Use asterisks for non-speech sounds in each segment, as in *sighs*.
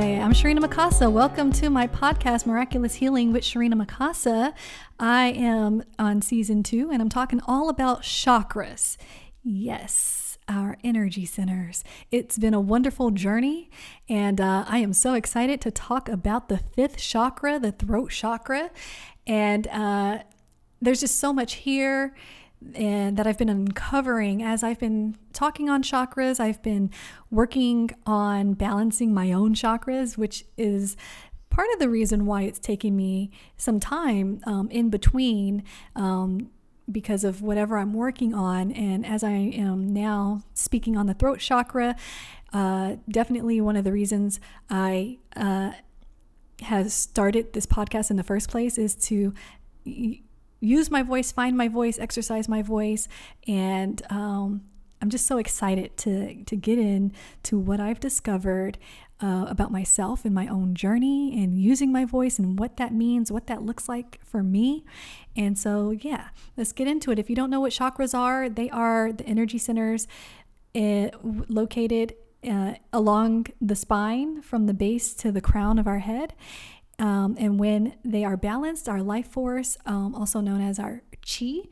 Hi, I'm Sharina Mikasa. Welcome to my podcast, Miraculous Healing with Sharina Mikasa. I am on season two and I'm talking all about chakras. Yes, our energy centers. It's been a wonderful journey, and uh, I am so excited to talk about the fifth chakra, the throat chakra. And uh, there's just so much here and that I've been uncovering as I've been talking on chakras. I've been working on balancing my own chakras, which is part of the reason why it's taking me some time um, in between. Um, because of whatever I'm working on. And as I am now speaking on the throat chakra, uh, definitely one of the reasons I uh, have started this podcast in the first place is to use my voice, find my voice, exercise my voice, and um, I'm just so excited to to get in to what I've discovered uh, about myself and my own journey and using my voice and what that means, what that looks like for me. And so, yeah, let's get into it. If you don't know what chakras are, they are the energy centers uh, located uh, along the spine from the base to the crown of our head. Um, and when they are balanced, our life force, um, also known as our chi,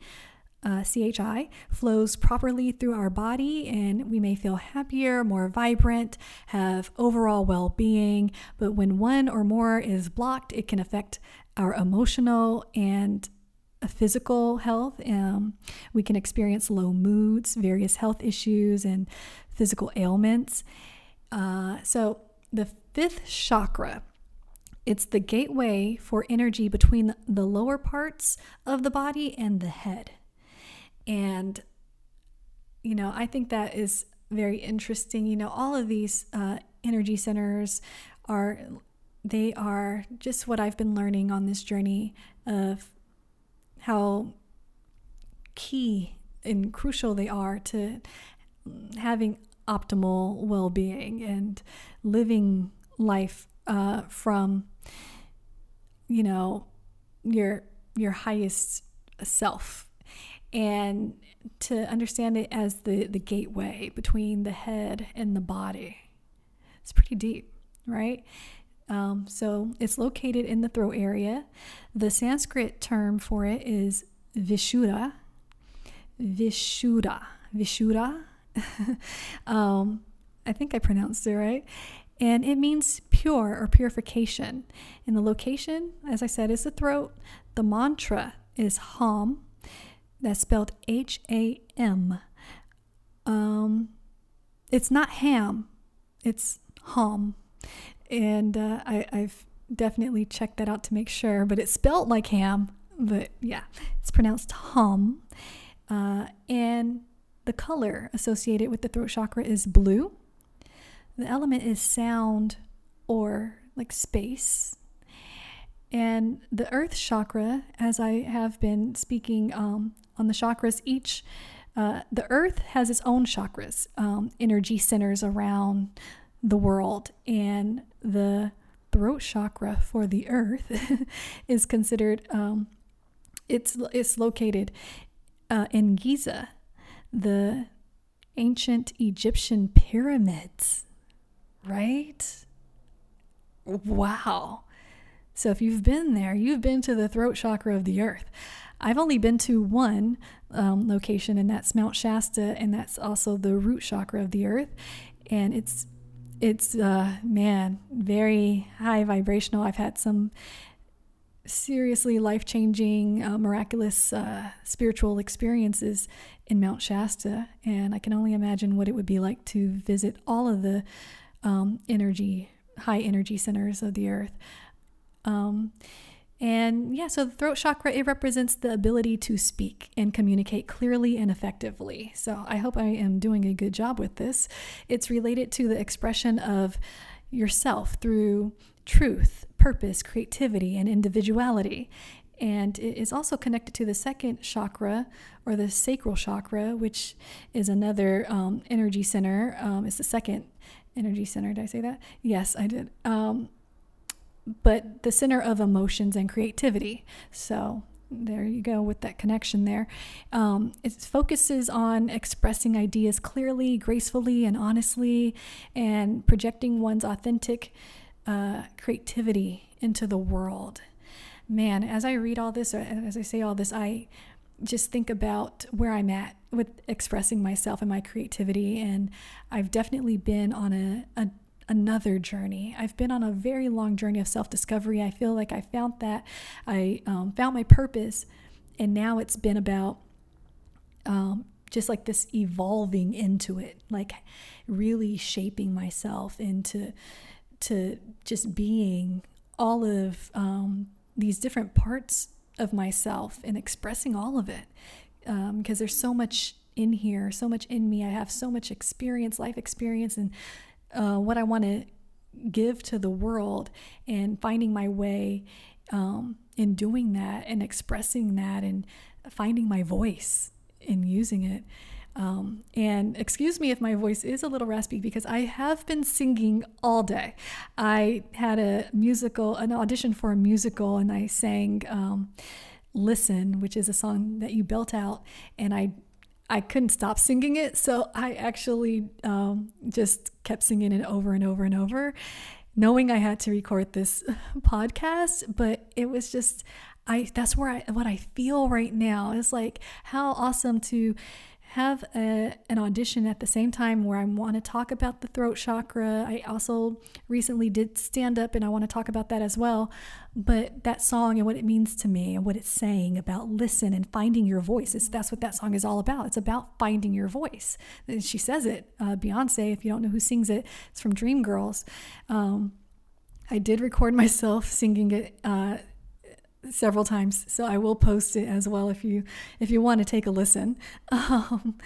uh, CHI, flows properly through our body, and we may feel happier, more vibrant, have overall well being. But when one or more is blocked, it can affect our emotional and physical health. Um, we can experience low moods, various health issues, and physical ailments. Uh, so, the fifth chakra it's the gateway for energy between the lower parts of the body and the head. And, you know, I think that is very interesting. You know, all of these uh, energy centers are, they are just what I've been learning on this journey of how key and crucial they are to having optimal well being and living life uh, from you know your your highest self. And to understand it as the the gateway between the head and the body it's pretty deep right? Um, so it's located in the throat area. The sanskrit term for it is vishuddha. Vishuddha. Vishuddha. *laughs* Um, i think i pronounced it right. And it means pure or purification. And the location, as I said, is the throat. The mantra is Ham. That's spelled H A M. Um, it's not ham, it's Ham. And uh, I, I've definitely checked that out to make sure, but it's spelled like ham, but yeah, it's pronounced hum. Uh, and the color associated with the throat chakra is blue. The element is sound or like space. And the earth chakra, as I have been speaking um, on the chakras, each, uh, the earth has its own chakras, um, energy centers around the world. And the throat chakra for the earth *laughs* is considered, um, it's, it's located uh, in Giza, the ancient Egyptian pyramids right? Wow. So if you've been there, you've been to the throat chakra of the earth. I've only been to one um, location, and that's Mount Shasta, and that's also the root chakra of the earth. And it's it's uh, man very high vibrational. I've had some seriously life changing, uh, miraculous uh, spiritual experiences in Mount Shasta, and I can only imagine what it would be like to visit all of the um, energy, high energy centers of the earth. Um, and yeah, so the throat chakra, it represents the ability to speak and communicate clearly and effectively. So I hope I am doing a good job with this. It's related to the expression of yourself through truth, purpose, creativity, and individuality. And it is also connected to the second chakra or the sacral chakra, which is another um, energy center. Um, it's the second energy center. Did I say that? Yes, I did. Um, but the center of emotions and creativity. So there you go with that connection there. Um, it focuses on expressing ideas clearly, gracefully, and honestly, and projecting one's authentic uh, creativity into the world. Man, as I read all this, as I say all this, I just think about where I'm at with expressing myself and my creativity. And I've definitely been on a, a another journey. I've been on a very long journey of self discovery. I feel like I found that I um, found my purpose, and now it's been about um, just like this evolving into it, like really shaping myself into to just being all of um, these different parts of myself and expressing all of it because um, there's so much in here, so much in me. I have so much experience, life experience, and uh, what I want to give to the world and finding my way um, in doing that and expressing that and finding my voice in using it. Um, and excuse me if my voice is a little raspy because I have been singing all day. I had a musical, an audition for a musical, and I sang um, Listen, which is a song that you built out, and I I couldn't stop singing it. So I actually um, just kept singing it over and over and over, knowing I had to record this *laughs* podcast. But it was just, I that's where I what I feel right now is like how awesome to have a, an audition at the same time where I want to talk about the throat chakra. I also recently did stand up and I want to talk about that as well. But that song and what it means to me and what it's saying about listen and finding your voice, is, that's what that song is all about. It's about finding your voice. And she says it, uh, Beyonce, if you don't know who sings it, it's from Dreamgirls. Um, I did record *laughs* myself singing it. Uh, several times, so I will post it as well if you if you want to take a listen. *laughs* Um,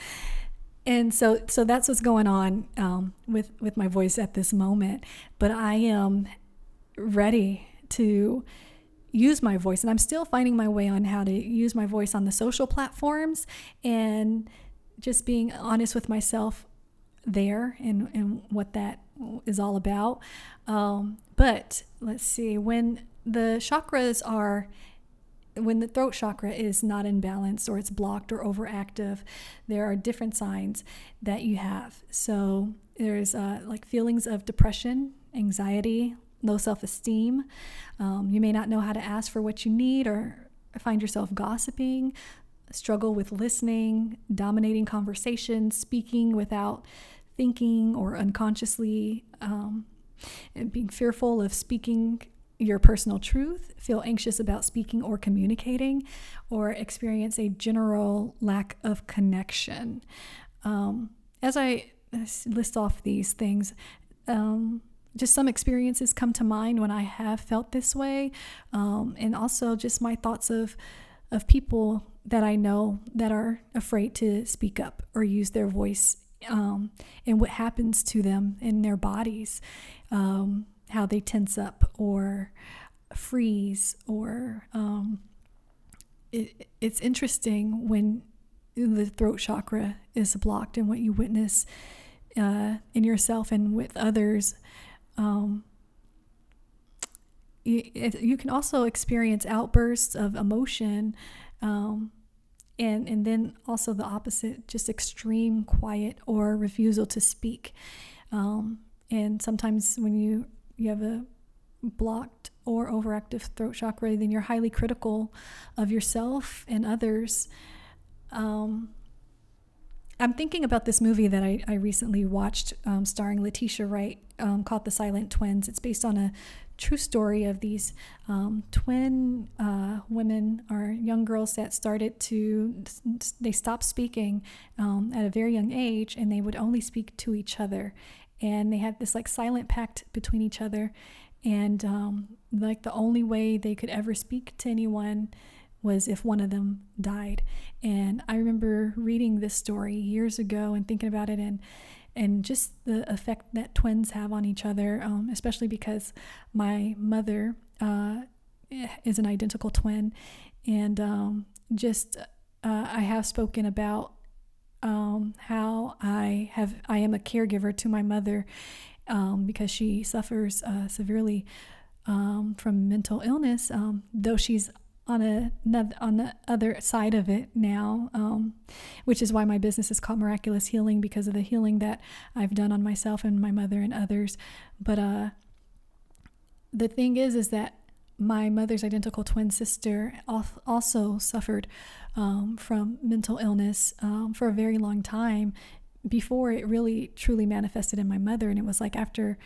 and so so that's what's going on um, with with my voice at this moment. But I am ready to use my voice, and I'm still finding my way on how to use my voice on the social platforms and just being honest with myself there and, and what that is all about. Um, but let's see, when the chakras are when the throat chakra is not in balance or it's blocked or overactive, there are different signs that you have. So there's uh, like feelings of depression, anxiety, low self esteem. Um, you may not know how to ask for what you need or find yourself gossiping, struggle with listening, dominating conversations, speaking without thinking or unconsciously, um, and being fearful of speaking your personal truth, feel anxious about speaking or communicating, or experience a general lack of connection. Um, as I list off these things, um, just some experiences come to mind when I have felt this way, um, and also just my thoughts of of people that I know that are afraid to speak up or use their voice, um, and what happens to them in their bodies. Um, how they tense up or freeze or um, it, it's interesting when the throat chakra is blocked and what you witness uh, in yourself and with others um, you, you, can also experience outbursts of emotion um, and and then also the opposite just extreme quiet or refusal to speak. Um, and sometimes when you you have a blocked or overactive throat chakra, then you're highly critical of yourself and others. Um, I'm thinking about this movie that I, I recently watched um, starring Letitia Wright um, called The Silent Twins. It's based on a true story of these um, twin uh, women or young girls that started to, they stopped speaking um, at a very young age and they would only speak to each other and they had this like silent pact between each other. And um, like the only way they could ever speak to anyone was if one of them died. And i remember reading this story years ago and thinking about it and and just the effect that twins have on each other um, especially because my mother uh, is an identical twin. And um, just uh, i have spoken about um, how I have I am a caregiver to my mother um, because she suffers uh, severely um, from mental illness, um, though she's on a on the other side of it now, um, which is why my business is called Miraculous Healing because of the healing that I've done on myself and my mother and others. But uh, the thing is, is that my mother's identical twin sister also suffered um, from mental illness um, for a very long time before it really truly manifested in my mother. And it was like after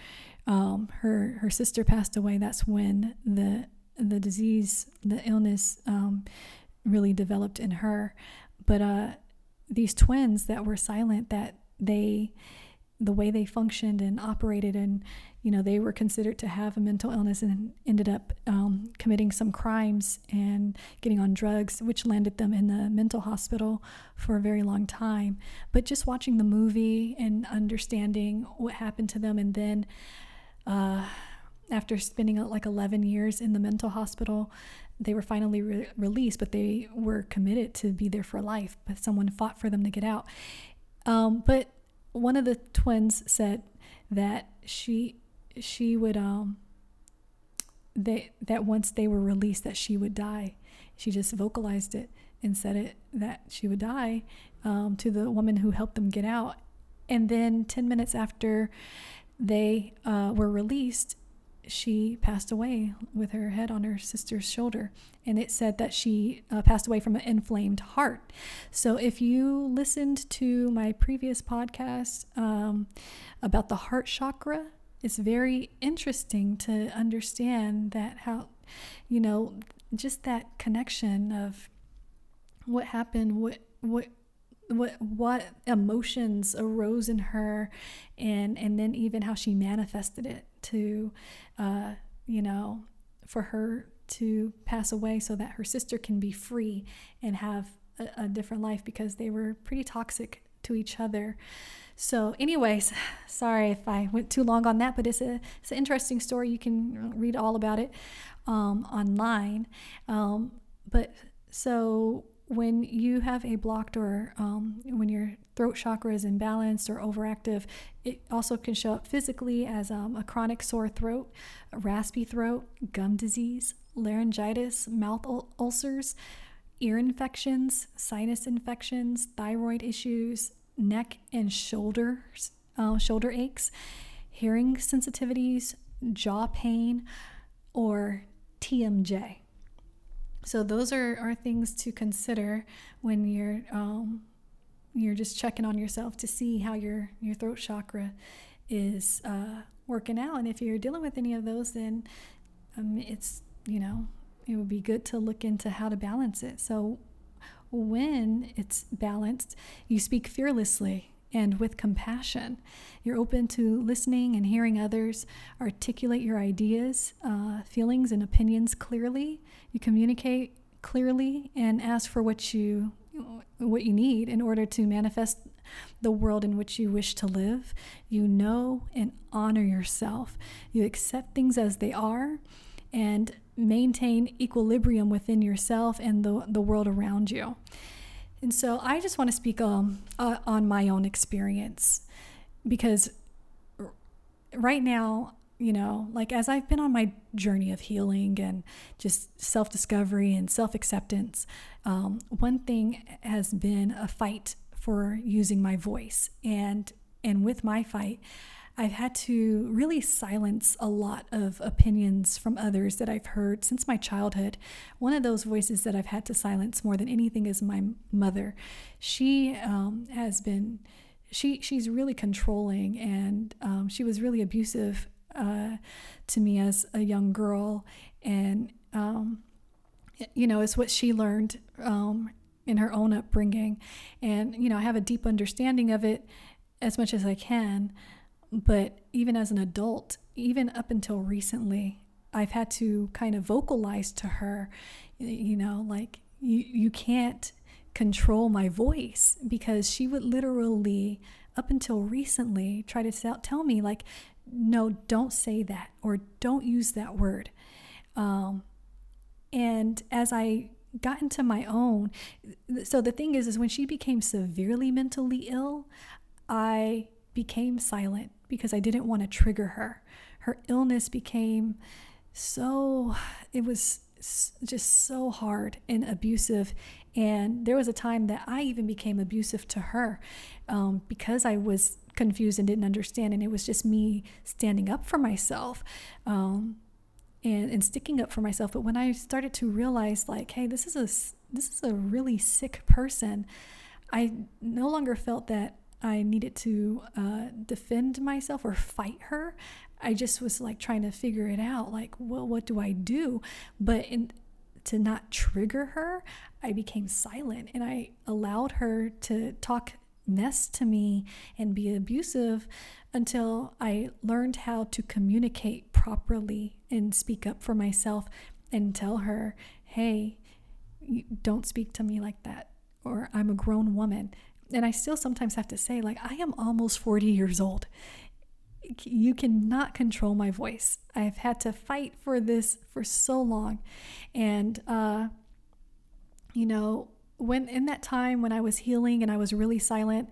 um, her her sister passed away, that's when the the disease, the illness, um, really developed in her. But uh, these twins that were silent, that they the way they functioned and operated and you know they were considered to have a mental illness and ended up um, committing some crimes and getting on drugs which landed them in the mental hospital for a very long time. But just watching the movie and understanding what happened to them and then uh, after spending like 11 years in the mental hospital they were finally re- released but they were committed to be there for life but someone fought for them to get out. Um, but one of the twins said that she she would um they that once they were released that she would die she just vocalized it and said it that she would die um, to the woman who helped them get out and then 10 minutes after they uh, were released she passed away with her head on her sister's shoulder. And it said that she uh, passed away from an inflamed heart. So if you listened to my previous podcast um, about the heart chakra, it's very interesting to understand that how, you know, just that connection of what happened, what, what, what what emotions arose in her and and then even how she manifested it to uh, you know for her to pass away so that her sister can be free and have a, a different life because they were pretty toxic to each other. So anyways *sighs* sorry if i went too long on that but it's a it's an interesting story. You can read all about it um, online. Um, but so when you have a blocked or um, when your throat chakra is imbalanced or overactive, it also can show up physically as um, a chronic sore throat, raspy throat, gum disease, laryngitis, mouth ul- ulcers, ear infections, sinus infections, thyroid issues, neck and shoulders, uh, shoulder aches, hearing sensitivities, jaw pain, or TMJ. So those are, are things to consider when you're um, you're just checking on yourself to see how your your throat chakra is uh, working out. And if you're dealing with any of those, then um, it's you know it would be good to look into how to balance it. So when it's balanced, you speak fearlessly and with compassion. You're open to listening and hearing others articulate your ideas, uh, feelings, and opinions clearly. You communicate clearly and ask for what you what you need in order to manifest the world in which you wish to live. You know and honor yourself. You accept things as they are and maintain equilibrium within yourself and the, the world around you. And so I just want to speak um, uh, on my own experience because right now, you know, like as I've been on my journey of healing and just self discovery and self acceptance, um, one thing has been a fight for using my voice. And, and with my fight, I've had to really silence a lot of opinions from others that I've heard since my childhood. One of those voices that I've had to silence more than anything is my mother. She um, has been, she she's really controlling, and um, she was really abusive uh, to me as a young girl, and um, you know, it's what she learned um, in her own upbringing, and you know, I have a deep understanding of it as much as I can. But even as an adult, even up until recently, I've had to kind of vocalize to her, you know, like you you can't control my voice because she would literally up until recently try to tell me like no don't say that or don't use that word. Um, and as i got into my own so the thing is is when she became severely mentally ill i became silent because I didn't want to trigger her. Her illness became so, it was just so hard and abusive. And there was a time that I even became abusive to her um, because I was confused and didn't understand. And it was just me standing up for myself. Um, and and sticking up for myself. But when I started to realize like, hey, this is a this is a really sick person, I no longer felt that I needed to uh, defend myself or fight her. I just was like trying to figure it out. Like, well, what do I do? But in, to not trigger her, I became silent and I allowed her to talk mess to me and be abusive until I learned how to communicate properly and speak up for myself and tell her, hey, don't speak to me like that. Or I'm a grown woman. And I still sometimes have to say, like, I am almost 40 years old. You cannot control my voice. I've had to fight for this for so long. And, uh, you know, when in that time when I was healing and I was really silent,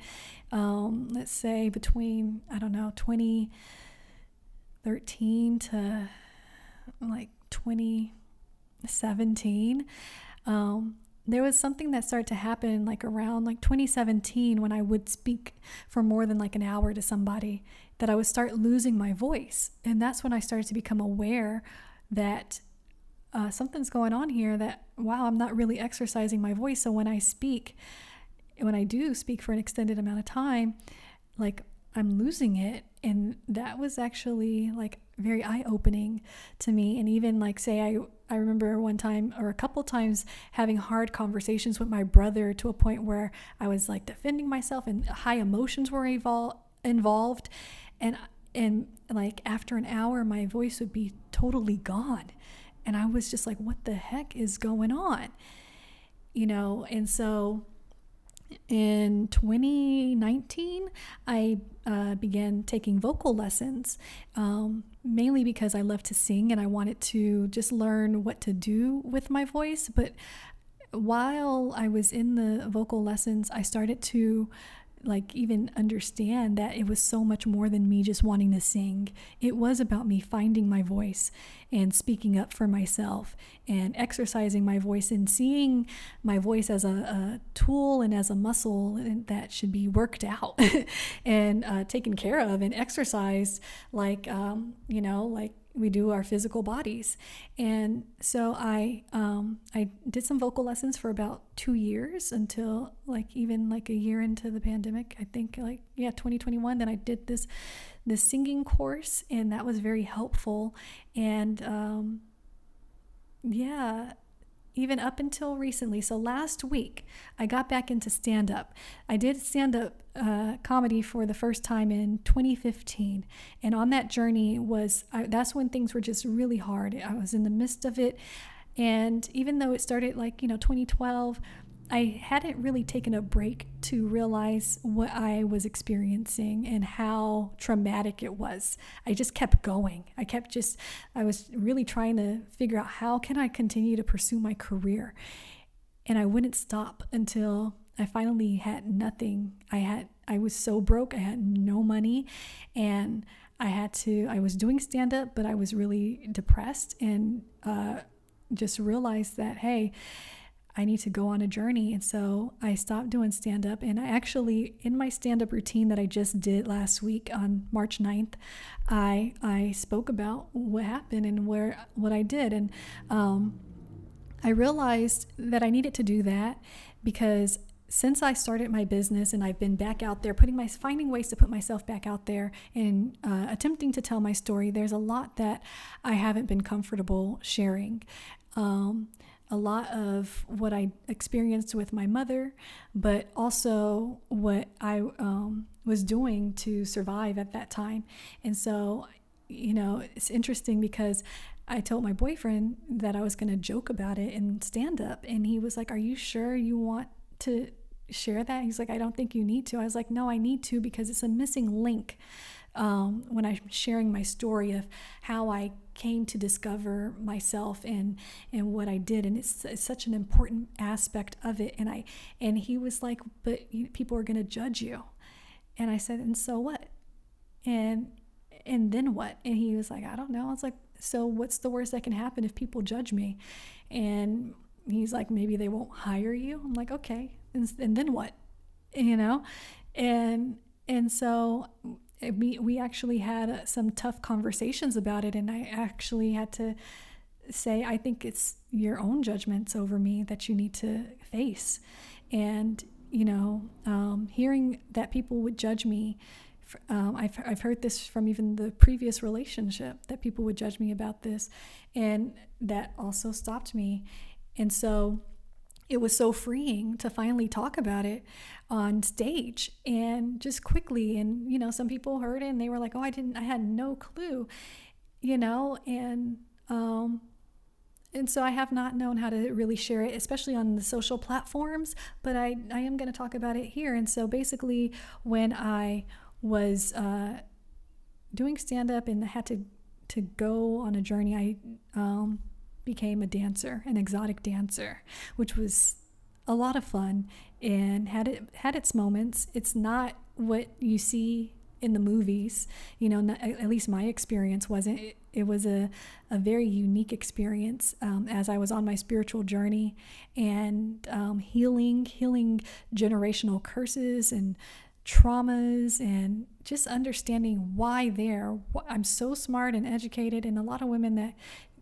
um, let's say between, I don't know, 2013 to like 2017, um, there was something that started to happen like around like 2017 when I would speak for more than like an hour to somebody that I would start losing my voice. And that's when I started to become aware that uh, something's going on here that, wow, I'm not really exercising my voice. So when I speak, when I do speak for an extended amount of time, like I'm losing it. And that was actually like very eye opening to me. And even like, say, I, I remember one time or a couple times having hard conversations with my brother to a point where I was like defending myself and high emotions were evol- involved. And, and like after an hour, my voice would be totally gone. And I was just like, what the heck is going on? You know, and so in 2019, I uh, began taking vocal lessons, um, mainly because I love to sing and I wanted to just learn what to do with my voice. But while I was in the vocal lessons, I started to like even understand that it was so much more than me just wanting to sing. It was about me finding my voice and speaking up for myself and exercising my voice and seeing my voice as a, a tool and as a muscle that should be worked out *laughs* and uh, taken care of and exercised like um, you know like we do our physical bodies. And so I um, I did some vocal lessons for about two years until like even like a year into the pandemic. I think like yeah 2021. Then I did this this singing course, and that was very helpful. And um, yeah, even up until recently. So last week, I got back into stand up. I did stand up uh, comedy for the first time in 2015, and on that journey was I, that's when things were just really hard. I was in the midst of it, and even though it started like you know 2012 I hadn't really taken a break to realize what I was experiencing and how traumatic it was. I just kept going. I kept just I was really trying to figure out how can I continue to pursue my career. And I wouldn't stop until I finally had nothing. I had I was so broke. I had no money and I had to I was doing stand up, but I was really depressed and uh, just realized that hey, I need to go on a journey. And so I stopped doing stand up. And I actually, in my stand up routine that I just did last week on March 9th, I, I spoke about what happened and where what I did. And um, I realized that I needed to do that because since I started my business and I've been back out there, putting my finding ways to put myself back out there and uh, attempting to tell my story, there's a lot that I haven't been comfortable sharing. Um, a lot of what I experienced with my mother, but also what I um, was doing to survive at that time. And so, you know, it's interesting because I told my boyfriend that I was going to joke about it and stand up. And he was like, Are you sure you want to share that? He's like, I don't think you need to. I was like, No, I need to because it's a missing link um, when I'm sharing my story of how I came to discover myself and and what I did, and it's, it's such an important aspect of it. And I and he was like, "But people are going to judge you," and I said, "And so what?" And and then what? And he was like, "I don't know." I was like, "So what's the worst that can happen if people judge me?" And he's like, "Maybe they won't hire you." I'm like, "Okay," and, and then what? You know, and and so we, we actually had uh, some tough conversations about it, and I actually had to say, I think it's your own judgments over me that you need to face. And, you know, um, hearing that people would judge me, um, I've, I've heard this from even the previous relationship that people would judge me about this. And that also stopped me. And so it was so freeing to finally talk about it on stage and just quickly. And, you know, some people heard it and they were like, oh, I didn't, I had no clue, you know, and, um, and so I have not known how to really share it, especially on the social platforms, but I, I am going to talk about it here. And so basically, when I was uh, doing stand up and had to, to go on a journey, I um, became a dancer, an exotic dancer, which was a lot of fun and had it had its moments. It's not what you see in the movies. You know, not, at least my experience wasn't. It, was a, a very unique experience um, as I was on my spiritual journey and um, healing, healing generational curses and traumas and just understanding why there. I'm so smart and educated, and a lot of women that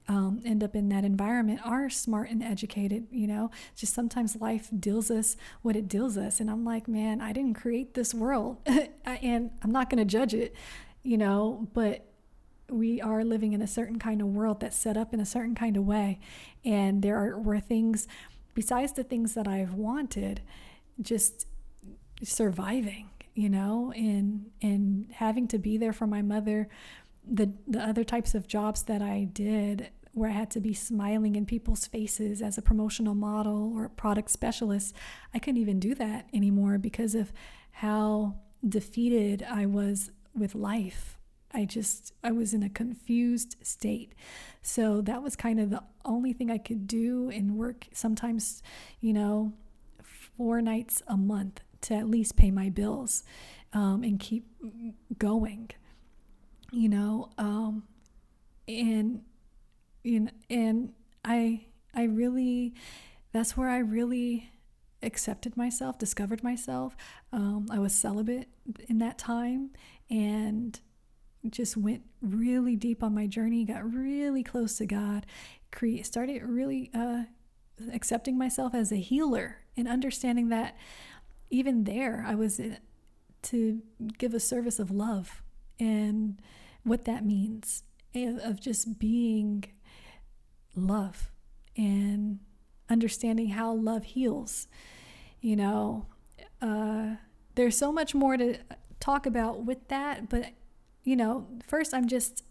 um, end up in that environment are smart and educated. You know, just sometimes life deals us what it deals us. And I'm like, man, I didn't create this world *laughs* and I'm not going to judge it, you know, but we are living in a certain kind of world that's set up in a certain kind of way. And there are, were things besides the things that I've wanted, just surviving, you know, and, and having to be there for my mother the the other types of jobs that I did where I had to be smiling in people's faces as a promotional model or product specialist, I couldn't even do that anymore because of how defeated I was with life. I just I was in a confused state. So that was kind of the only thing I could do and work sometimes, you know, four nights a month to at least pay my bills um, and keep going you know um, and and and i i really that's where i really accepted myself discovered myself. Um, i was celibate in that time and just went really deep on my journey got really close to god create started really uh, accepting myself as a healer and understanding that even there i was to give a service of love. And what that means of just being love and understanding how love heals. You know, uh, there's so much more to talk about with that, but you know, first I'm just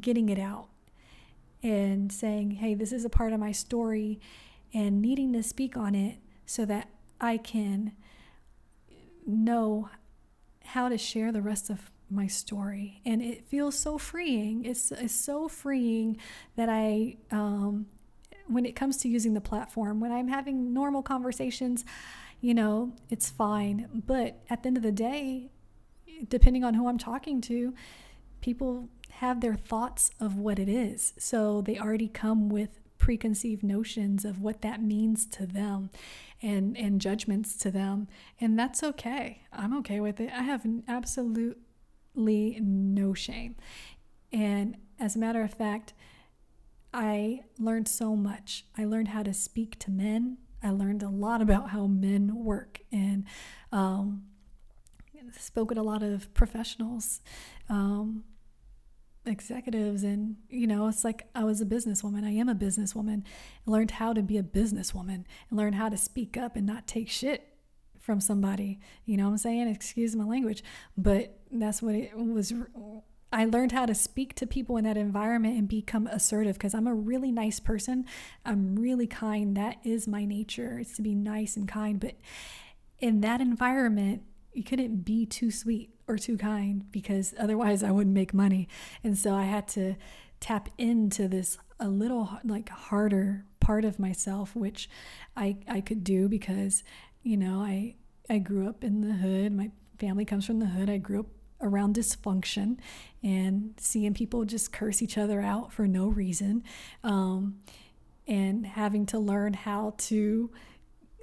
getting it out and saying, hey, this is a part of my story and needing to speak on it so that I can know how to share the rest of my story. And it feels so freeing. It's, it's so freeing that i um, when it comes to using the platform when i'm having normal conversations you know it's fine. But at the end of the day depending on who i'm talking to people have their thoughts of what it is. So they already come with preconceived notions of what that means to them and and judgments to them. And that's okay. I'm okay with it. I have an absolute no shame. And as a matter of fact, I learned so much. I learned how to speak to men. I learned a lot about how men work and um, spoke with a lot of professionals, um, executives, and you know, it's like I was a businesswoman. I am a businesswoman. I learned how to be a businesswoman and learned how to speak up and not take shit from somebody. You know what I'm saying? Excuse my language, but that's what it was. I learned how to speak to people in that environment and become assertive because I'm a really nice person. I'm really kind. That is my nature. It's to be nice and kind. But in that environment, you couldn't be too sweet or too kind because otherwise I wouldn't make money. And so I had to tap into this a little like harder part of myself, which I, I could do because you know, I I grew up in the hood. My family comes from the hood. I grew up around dysfunction and seeing people just curse each other out for no reason, um, and having to learn how to,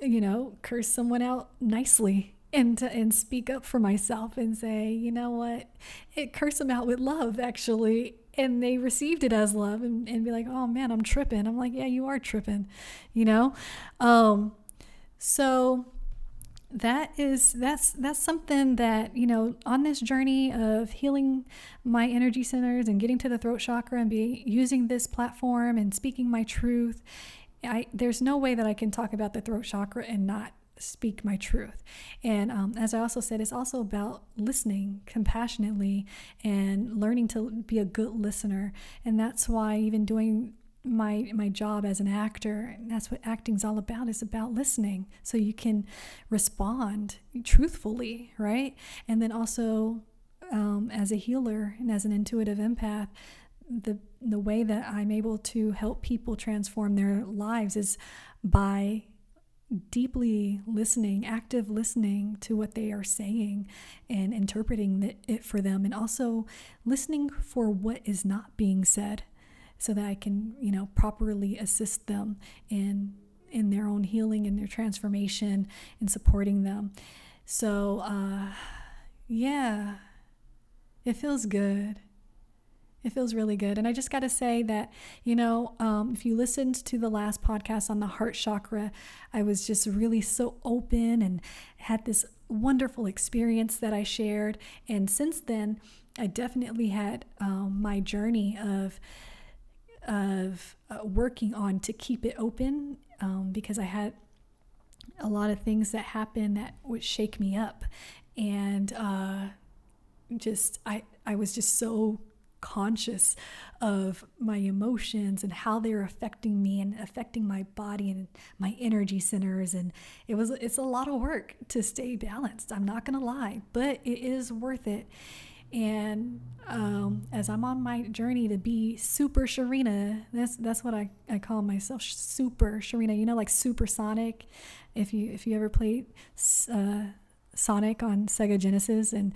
you know, curse someone out nicely and to, and speak up for myself and say, you know what, it curse them out with love actually, and they received it as love and, and be like, oh man, I'm tripping. I'm like, yeah, you are tripping, you know. Um, so that is that's that's something that you know on this journey of healing my energy centers and getting to the throat chakra and be using this platform and speaking my truth I, there's no way that I can talk about the throat chakra and not speak my truth. And um, as I also said, it's also about listening compassionately and learning to be a good listener. And that's why even doing my my job as an actor that's what acting's all about is about listening. So you can respond truthfully right? And then also um, as a healer and as an intuitive empath the the way that I'm able to help people transform their lives is by deeply listening, active listening to what they are saying and interpreting it for them, and also listening for what is not being said so that I can, you know, properly assist them in in their own healing and their transformation and supporting them. So, uh, yeah, it feels good. It feels really good. And I just got to say that, you know, um, if you listened to the last podcast on the heart chakra, I was just really so open and had this wonderful experience that I shared. And since then, I definitely had um, my journey of of uh, working on to keep it open um, because I had a lot of things that happened that would shake me up, and uh, just I I was just so conscious of my emotions and how they're affecting me and affecting my body and my energy centers. And it was it's a lot of work to stay balanced i'm not going to lie but it is worth it and um, as I'm on my journey to be super Sharina, that's that's what I, I call myself, super Sharina. You know, like supersonic. If you if you ever played uh, Sonic on Sega Genesis and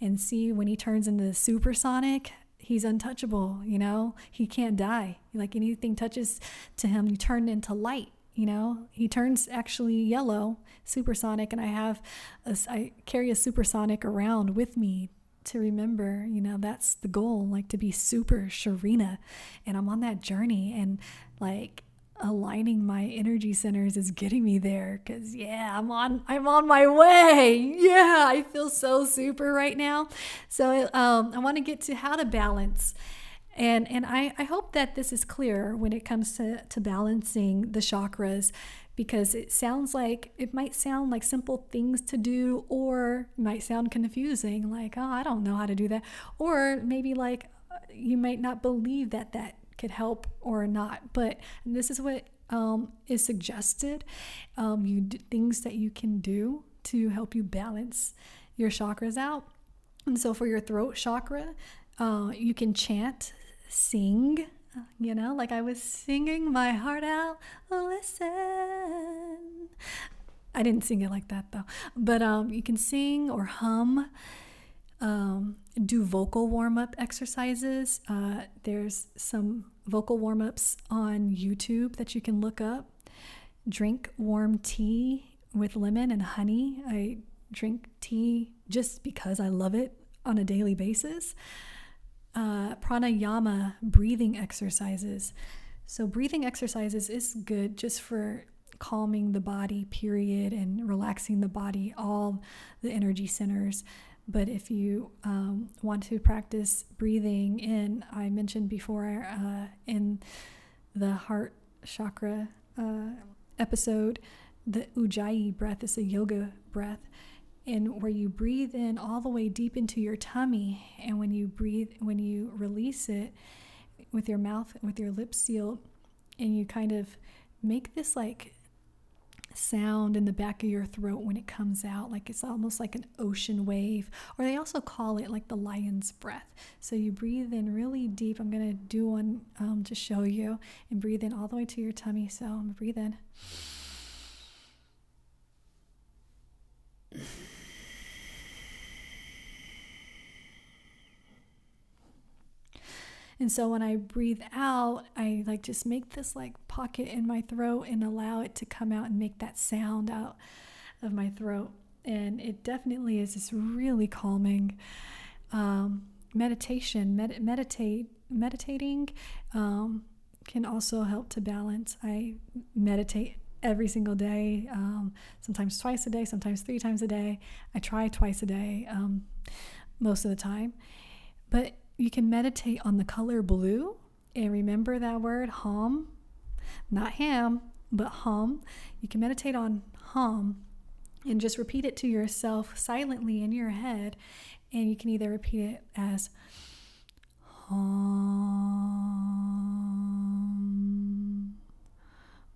and see when he turns into supersonic, he's untouchable. You know, he can't die. Like anything touches to him, you turn into light. You know, he turns actually yellow, supersonic, and I have, a, I carry a supersonic around with me to remember, you know, that's the goal, like to be super Sharina. And I'm on that journey and like aligning my energy centers is getting me there cuz yeah, I'm on I'm on my way. Yeah, I feel so super right now. So um, I want to get to how to balance and and I, I hope that this is clear when it comes to, to balancing the chakras because it sounds like it might sound like simple things to do or might sound confusing like oh i don't know how to do that. Or maybe like you might not believe that that could help or not. But this is what um, is suggested um, you things that you can do to help you balance your chakras out. And so for your throat chakra uh, you can chant sing you know, like I was singing my heart out. Listen. I didn't sing it like that though, but um, you can sing or hum. Um, do vocal warm up exercises. Uh, there's some vocal warm ups on YouTube that you can look up. Drink warm tea with lemon and honey. I drink tea just because I love it on a daily basis uh, pranayama breathing exercises. So, breathing exercises is good just for calming the body, period, and relaxing the body, all the energy centers. But if you um, want to practice breathing in, I mentioned before uh, in the heart chakra uh, episode, the Ujjayi breath is a yoga breath and where you breathe in all the way deep into your tummy and when you breathe when you release it with your mouth with your lips sealed and you kind of make this like sound in the back of your throat when it comes out like it's almost like an ocean wave or they also call it like the lion's breath. So you breathe in really deep. I'm going to do one um, to show you and breathe in all the way to your tummy. So i'm breathe in And so when I breathe out, I like just make this like pocket in my throat and allow it to come out and make that sound out of my throat. and it definitely is this really calming. Um, meditation, med- meditate, meditating um, can also help to balance. I meditate every single day, um, sometimes twice a day, sometimes three times a day. I try twice a day um, most of the time. But you can meditate on the color blue and remember that word hum, not ham, but hum. You can meditate on hum and just repeat it to yourself silently in your head. And you can either repeat it as hum,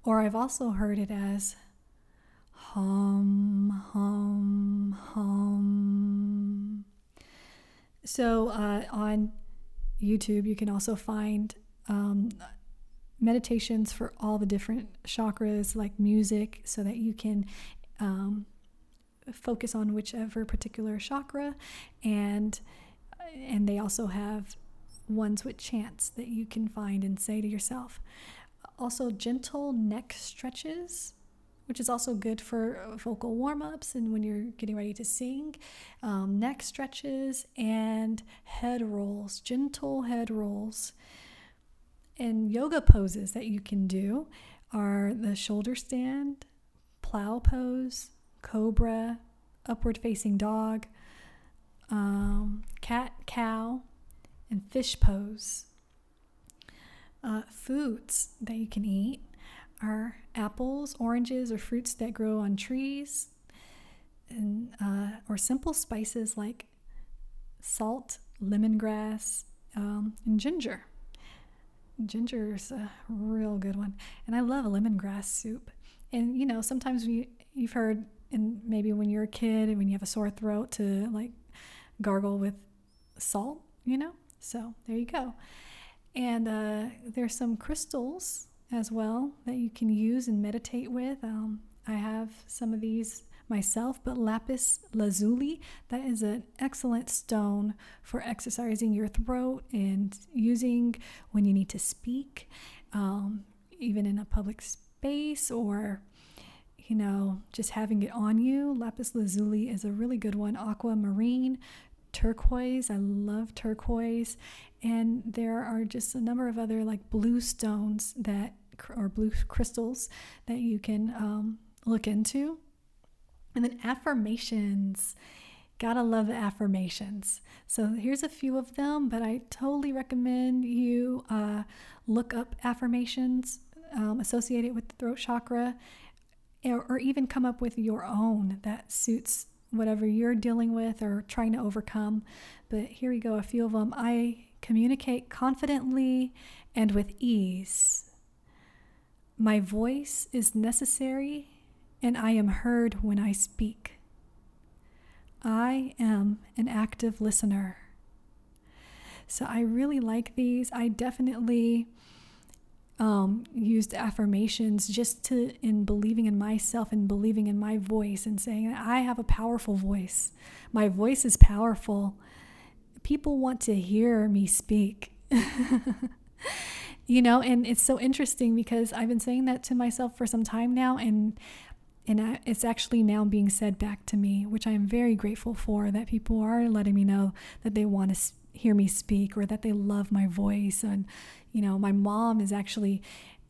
or I've also heard it as hum, So uh, on YouTube, you can also find um, meditations for all the different chakras, like music, so that you can um, focus on whichever particular chakra. And and they also have ones with chants that you can find and say to yourself. Also gentle neck stretches which is also good for vocal warm-ups and when you're getting ready to sing. Um, neck stretches and head rolls gentle head rolls. And yoga poses that you can do are the shoulder stand plow pose cobra, upward facing dog, um, cat, cow, and fish pose. Uh, foods that you can eat are apples, oranges, or fruits that grow on trees, and uh, or simple spices like salt, lemongrass, um, and ginger. Ginger is a real good one, and I love a lemongrass soup. And you know, sometimes we you've heard and maybe when you're a kid and when you have a sore throat to like gargle with salt, you know? So there you go. And uh, there's some crystals as well that you can use and meditate with. Um, I have some of these myself, but lapis lazuli, that is an excellent stone for exercising your throat and using when you need to speak, um, even in a public space or you know, just having it on you. Lapis lazuli is a really good one. Aquamarine, turquoise. I love turquoise. And there are just a number of other like blue stones that, or blue crystals that you can um, look into. And then affirmations. Gotta love affirmations. So here's a few of them, but I totally recommend you uh, look up affirmations um, associated with the throat chakra or even come up with your own that suits whatever you're dealing with or trying to overcome. But here we go, a few of them. I communicate confidently and with ease. My voice is necessary and I am heard when I speak. I am an active listener. So I really like these. I definitely um, used affirmations just to in believing in myself and believing in my voice and saying I have a powerful voice. My voice is powerful. People want to hear me speak. *laughs* you know, and it's so interesting because I've been saying that to myself for some time now, and and it's actually now being said back to me, which I am very grateful for. That people are letting me know that they want to hear me speak or that they love my voice and you know, my mom has actually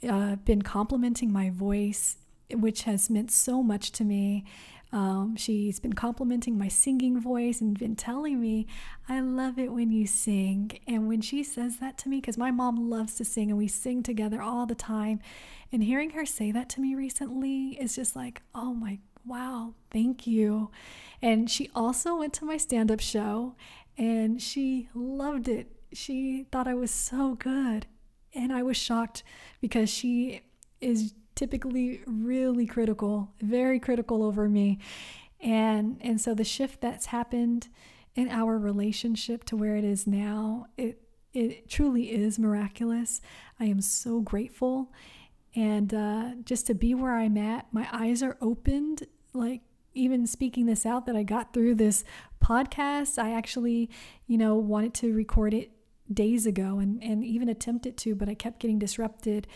uh, been complimenting my voice, which has meant so much to me. Um, she's been complimenting my singing voice and been telling me, I love it when you sing. And when she says that to me, because my mom loves to sing and we sing together all the time, and hearing her say that to me recently is just like, oh my, wow, thank you. And she also went to my stand up show and she loved it. She thought I was so good. And I was shocked because she is typically really critical, very critical over me. And and so the shift that's happened in our relationship to where it is now, it it truly is miraculous. I am so grateful. And uh, just to be where I'm at, my eyes are opened. Like even speaking this out, that I got through this podcast. I actually, you know, wanted to record it days ago and, and even attempted to, but I kept getting disrupted.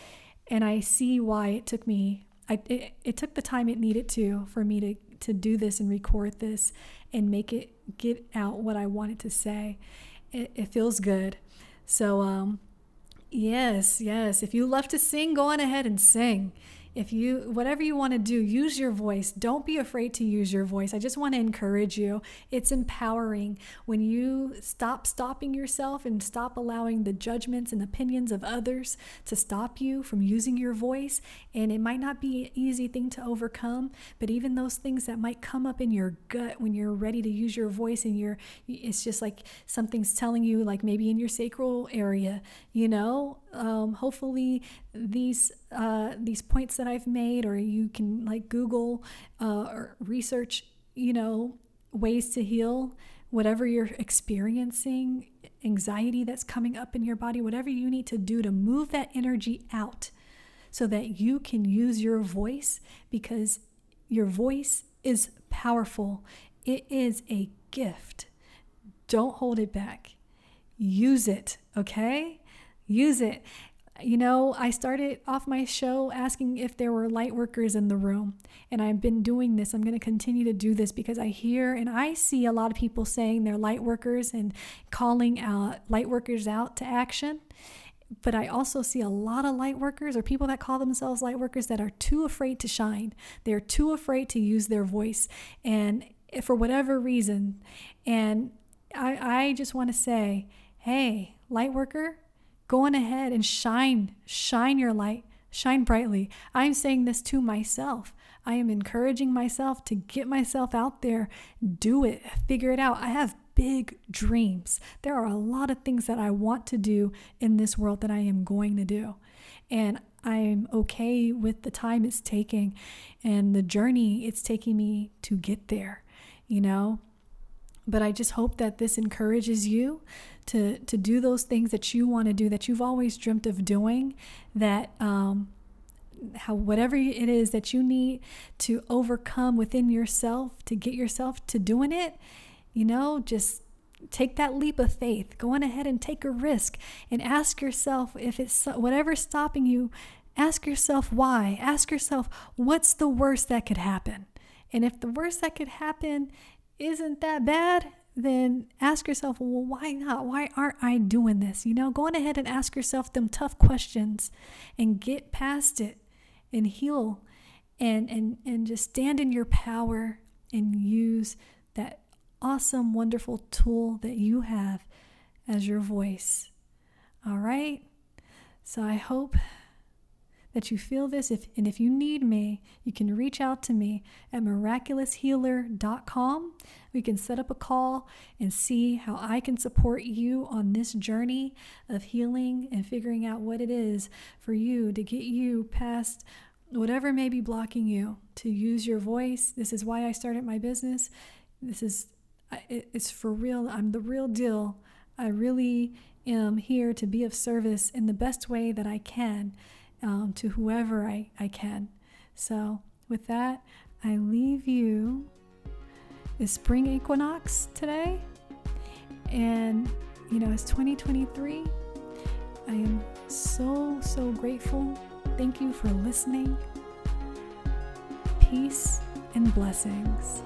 And I see why it took me, I, it, it took the time it needed to for me to, to do this and record this and make it get out what I wanted to say. It, it feels good. So, um, yes, yes. If you love to sing, go on ahead and sing if you whatever you want to do use your voice. Don't be afraid to use your voice. I just want to encourage you. It's empowering. When you stop stopping yourself and stop allowing the judgments and opinions of others to stop you from using your voice and it might not be an easy thing to overcome but even those things that might come up in your gut when you're ready to use your voice and you're it's just like something's telling you like maybe in your sacral area you know? Um, hopefully these uh, these points that I've made, or you can like Google uh, or research, you know, ways to heal whatever you're experiencing, anxiety that's coming up in your body, whatever you need to do to move that energy out so that you can use your voice because your voice is powerful. It is a gift. Don't hold it back. Use it, okay? Use it. You know, I started off my show asking if there were light workers in the room, and I've been doing this. I'm going to continue to do this because I hear and I see a lot of people saying they're light workers and calling out light workers out to action. But I also see a lot of light workers or people that call themselves light workers that are too afraid to shine. They're too afraid to use their voice, and eh, for whatever reason. And I, I just want to say, hey, light worker, Go on ahead and shine, shine your light, shine brightly. I'm saying this to myself. I am encouraging myself to get myself out there, do it, figure it out. I have big dreams. There are a lot of things that I want to do in this world that I am going to do. And I'm okay with the time it's taking and the journey it's taking me to get there, you know? But I just hope that this encourages you to to do those things that you want to do that you've always dreamt of doing that um, how whatever it is that you need to overcome within yourself to get yourself to doing it you know just take that leap of faith. Go on ahead and take a risk and ask yourself if it's whatever's stopping you ask yourself why. Ask yourself what's the worst that could happen? And if the worst that could happen isn't that bad then ask yourself, well, why not? Why aren't I doing this? You know, go on ahead and ask yourself them tough questions and get past it and heal and and and just stand in your power and use that awesome, wonderful tool that you have as your voice. All right? So I hope that you feel this. If, and if you need me, you can reach out to me at miraculoushealer.com. We can set up a call and see how I can support you on this journey of healing and figuring out what it is for you to get you past whatever may be blocking you to use your voice. This is why I started my business. This is it's for real. I'm the real deal. I really am here to be of service in the best way that I can um, to whoever I, I can. So, with that, I leave you the spring equinox today. And, you know, it's 2023. I am so, so grateful. Thank you for listening. Peace and blessings.